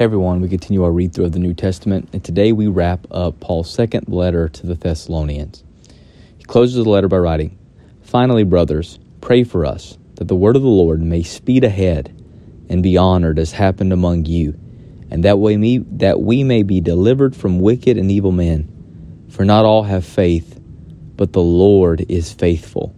Hey everyone, we continue our read through of the New Testament, and today we wrap up Paul's second letter to the Thessalonians. He closes the letter by writing, Finally, brothers, pray for us, that the word of the Lord may speed ahead and be honored as happened among you, and that way me that we may be delivered from wicked and evil men. For not all have faith, but the Lord is faithful.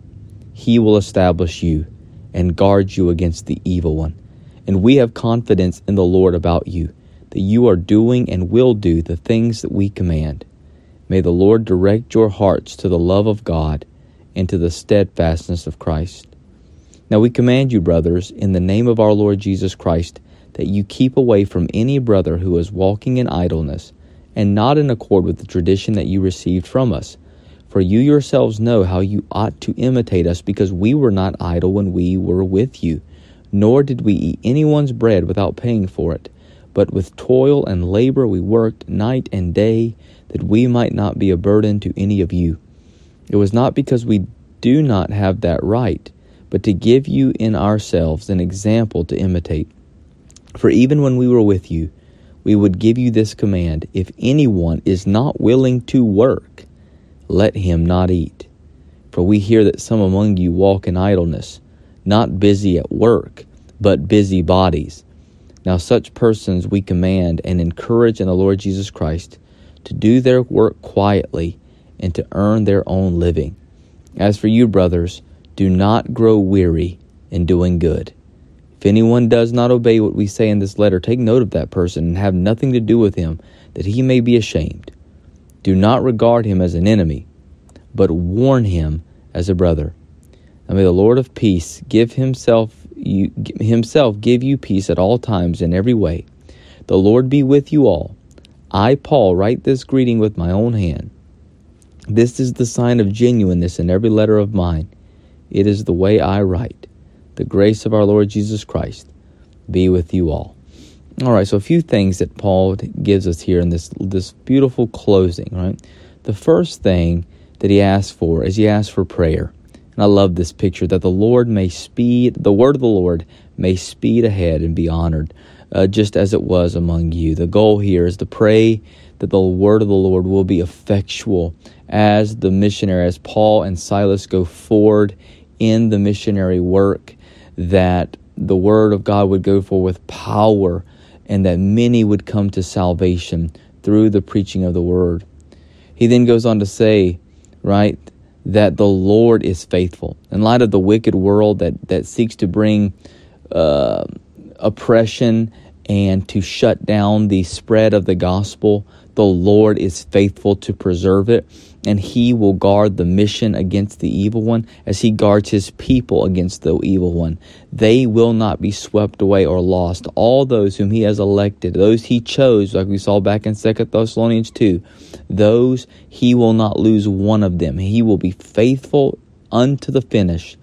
He will establish you and guard you against the evil one. And we have confidence in the Lord about you, that you are doing and will do the things that we command. May the Lord direct your hearts to the love of God and to the steadfastness of Christ. Now we command you, brothers, in the name of our Lord Jesus Christ, that you keep away from any brother who is walking in idleness and not in accord with the tradition that you received from us. For you yourselves know how you ought to imitate us, because we were not idle when we were with you nor did we eat anyone's bread without paying for it. But with toil and labor we worked night and day, that we might not be a burden to any of you. It was not because we do not have that right, but to give you in ourselves an example to imitate. For even when we were with you, we would give you this command If anyone is not willing to work, let him not eat. For we hear that some among you walk in idleness not busy at work, but busy bodies. Now, such persons we command and encourage in the Lord Jesus Christ to do their work quietly and to earn their own living. As for you, brothers, do not grow weary in doing good. If anyone does not obey what we say in this letter, take note of that person and have nothing to do with him, that he may be ashamed. Do not regard him as an enemy, but warn him as a brother. And may the Lord of peace give himself you, himself give you peace at all times in every way. The Lord be with you all. I, Paul, write this greeting with my own hand. This is the sign of genuineness in every letter of mine. It is the way I write. The grace of our Lord Jesus Christ be with you all. All right, so a few things that Paul gives us here in this this beautiful closing, right? The first thing that he asks for is he asks for prayer. I love this picture that the Lord may speed, the word of the Lord may speed ahead and be honored, uh, just as it was among you. The goal here is to pray that the word of the Lord will be effectual as the missionary, as Paul and Silas go forward in the missionary work, that the word of God would go forth with power and that many would come to salvation through the preaching of the word. He then goes on to say, right, that the Lord is faithful. In light of the wicked world that, that seeks to bring uh, oppression and to shut down the spread of the gospel, the Lord is faithful to preserve it, and He will guard the mission against the evil one as He guards His people against the evil one. They will not be swept away or lost. All those whom He has elected, those He chose, like we saw back in Second Thessalonians 2, those He will not lose one of them. He will be faithful unto the finish.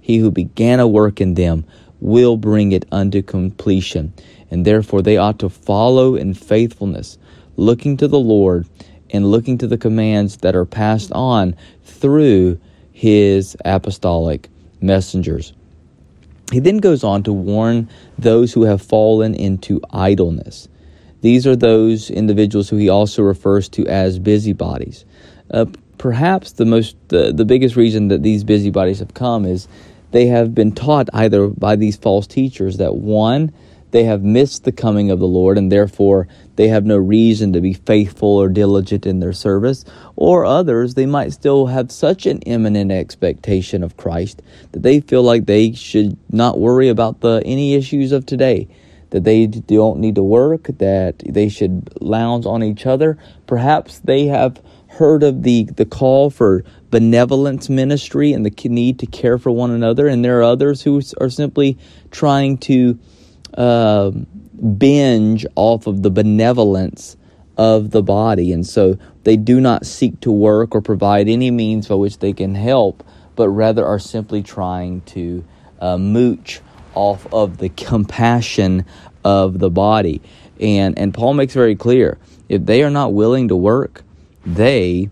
He who began a work in them will bring it unto completion. And therefore they ought to follow in faithfulness looking to the Lord and looking to the commands that are passed on through his apostolic messengers. He then goes on to warn those who have fallen into idleness. These are those individuals who he also refers to as busybodies. Uh, perhaps the most, the, the biggest reason that these busybodies have come is they have been taught either by these false teachers that one, they have missed the coming of the Lord and therefore they have no reason to be faithful or diligent in their service, or others, they might still have such an imminent expectation of Christ that they feel like they should not worry about the any issues of today, that they don't need to work, that they should lounge on each other. Perhaps they have heard of the, the call for benevolence ministry and the need to care for one another, and there are others who are simply trying to uh, binge off of the benevolence of the body. And so they do not seek to work or provide any means by which they can help, but rather are simply trying to uh, mooch off of the compassion of the body. And, and Paul makes very clear if they are not willing to work, they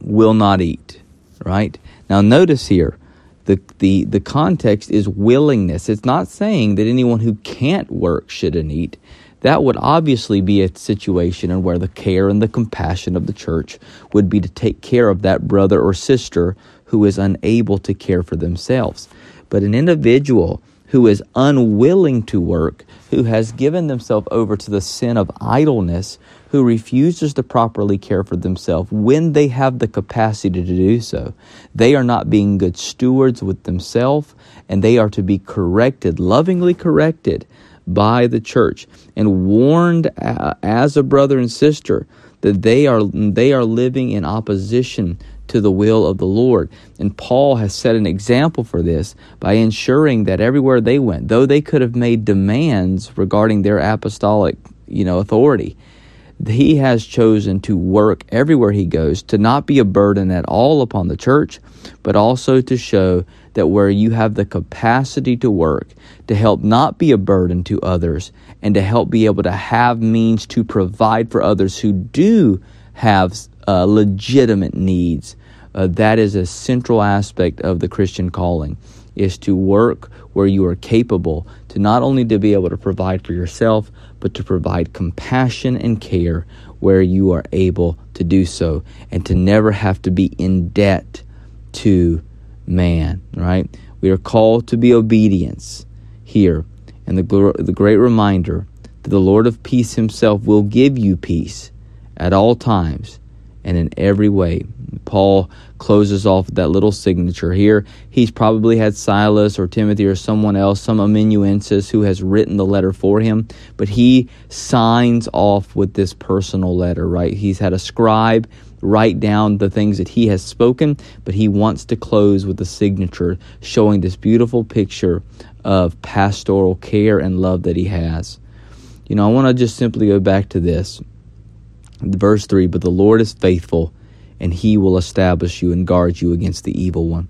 will not eat. Right? Now, notice here the, the, the context is willingness. It's not saying that anyone who can't work shouldn't eat. That would obviously be a situation in where the care and the compassion of the church would be to take care of that brother or sister who is unable to care for themselves. But an individual who is unwilling to work, who has given themselves over to the sin of idleness, who refuses to properly care for themselves when they have the capacity to do so. They are not being good stewards with themselves, and they are to be corrected, lovingly corrected by the church, and warned as a brother and sister that they are they are living in opposition to the will of the Lord. And Paul has set an example for this by ensuring that everywhere they went, though they could have made demands regarding their apostolic, you know, authority, he has chosen to work everywhere he goes to not be a burden at all upon the church, but also to show that where you have the capacity to work, to help not be a burden to others, and to help be able to have means to provide for others who do have uh, legitimate needs uh, that is a central aspect of the Christian calling is to work where you are capable to not only to be able to provide for yourself but to provide compassion and care where you are able to do so and to never have to be in debt to man right? We are called to be obedience here and the, the great reminder that the lord of peace himself will give you peace at all times and in every way. Paul closes off that little signature here. He's probably had Silas or Timothy or someone else, some amanuensis who has written the letter for him, but he signs off with this personal letter, right? He's had a scribe write down the things that he has spoken, but he wants to close with a signature showing this beautiful picture of pastoral care and love that he has. You know, I want to just simply go back to this Verse 3 But the Lord is faithful, and he will establish you and guard you against the evil one.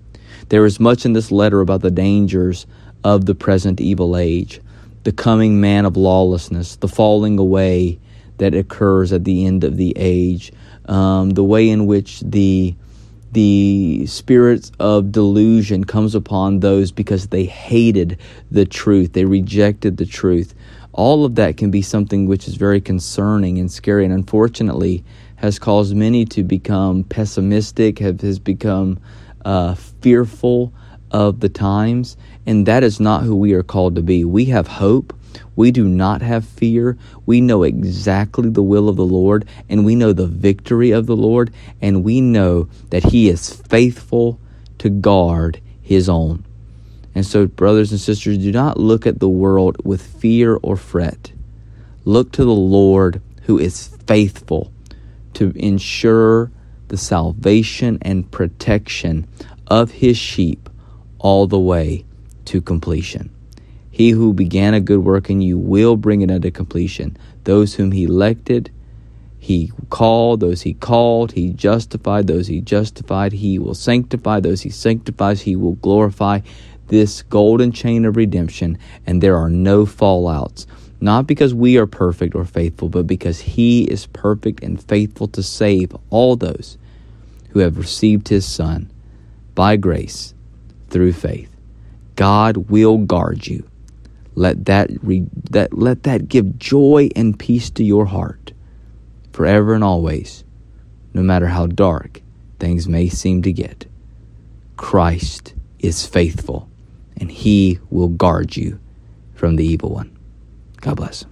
There is much in this letter about the dangers of the present evil age, the coming man of lawlessness, the falling away that occurs at the end of the age, um, the way in which the the spirit of delusion comes upon those because they hated the truth, they rejected the truth all of that can be something which is very concerning and scary and unfortunately has caused many to become pessimistic have has become uh, fearful of the times. And that is not who we are called to be. We have hope. We do not have fear. We know exactly the will of the lord and we know the victory of the lord and we know that he is faithful to guard his own and so, brothers and sisters, do not look at the world with fear or fret. Look to the Lord who is faithful to ensure the salvation and protection of his sheep all the way to completion. He who began a good work in you will bring it unto completion. Those whom he elected, he called, those he called, he justified, those he justified, he will sanctify, those he sanctifies, he will glorify this golden chain of redemption, and there are no fallouts. Not because we are perfect or faithful, but because He is perfect and faithful to save all those who have received His Son by grace through faith. God will guard you. Let that, re- that, let that give joy and peace to your heart forever and always, no matter how dark things may seem to get. Christ is faithful and he will guard you from the evil one. God bless.